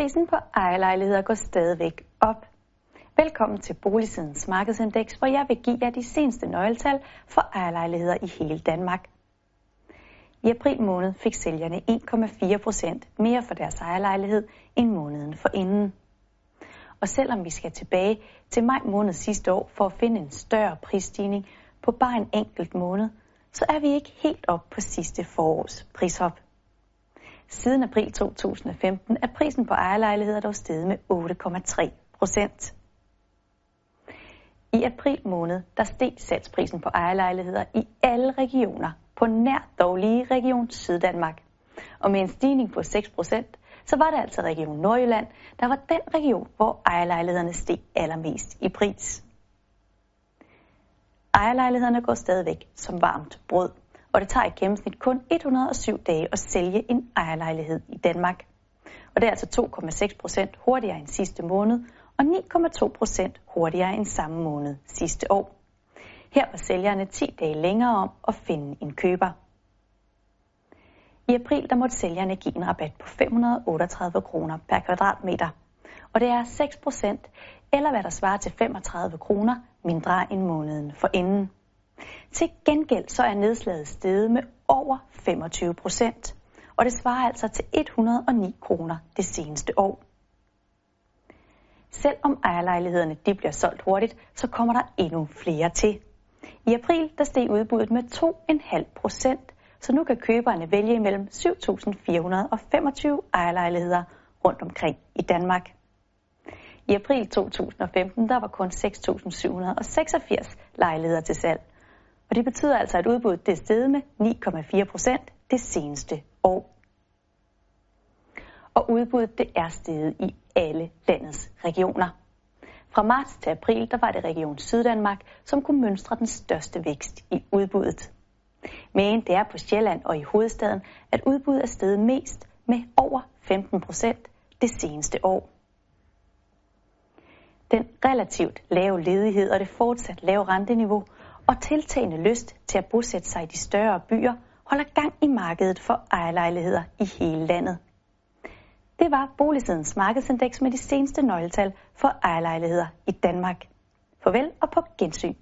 Prisen på ejerlejligheder går stadigvæk op. Velkommen til Boligsidens markedsindeks, hvor jeg vil give jer de seneste nøgletal for ejerlejligheder i hele Danmark. I april måned fik sælgerne 1,4 procent mere for deres ejerlejlighed end måneden for inden. Og selvom vi skal tilbage til maj måned sidste år for at finde en større prisstigning på bare en enkelt måned, så er vi ikke helt op på sidste forårs prishop. Siden april 2015 er prisen på ejerlejligheder dog steget med 8,3 procent. I april måned der steg salgsprisen på ejerlejligheder i alle regioner på nær dog lige Region Syddanmark. Og med en stigning på 6 procent, så var det altså Region Nordjylland, der var den region, hvor ejerlejlighederne steg allermest i pris. Ejerlejlighederne går stadigvæk som varmt brød og det tager i gennemsnit kun 107 dage at sælge en ejerlejlighed i Danmark. Og det er altså 2,6 procent hurtigere end sidste måned, og 9,2 procent hurtigere end samme måned sidste år. Her var sælgerne 10 dage længere om at finde en køber. I april der måtte sælgerne give en rabat på 538 kroner per kvadratmeter. Og det er 6 procent, eller hvad der svarer til 35 kroner mindre end måneden for inden. Til gengæld så er nedslaget steget med over 25 procent, og det svarer altså til 109 kroner det seneste år. Selvom ejerlejlighederne de bliver solgt hurtigt, så kommer der endnu flere til. I april der steg udbuddet med 2,5 procent, så nu kan køberne vælge imellem 7.425 ejerlejligheder rundt omkring i Danmark. I april 2015 der var kun 6.786 lejligheder til salg, og det betyder altså, at udbuddet det er steget med 9,4 procent det seneste år. Og udbuddet det er steget i alle landets regioner. Fra marts til april der var det Region Syddanmark, som kunne mønstre den største vækst i udbuddet. Men det er på Sjælland og i hovedstaden, at udbuddet er steget mest med over 15 procent det seneste år. Den relativt lave ledighed og det fortsat lave renteniveau og tiltagende lyst til at bosætte sig i de større byer holder gang i markedet for ejerlejligheder i hele landet. Det var Boligsidens markedsindeks med de seneste nøgletal for ejerlejligheder i Danmark. Farvel og på gensyn.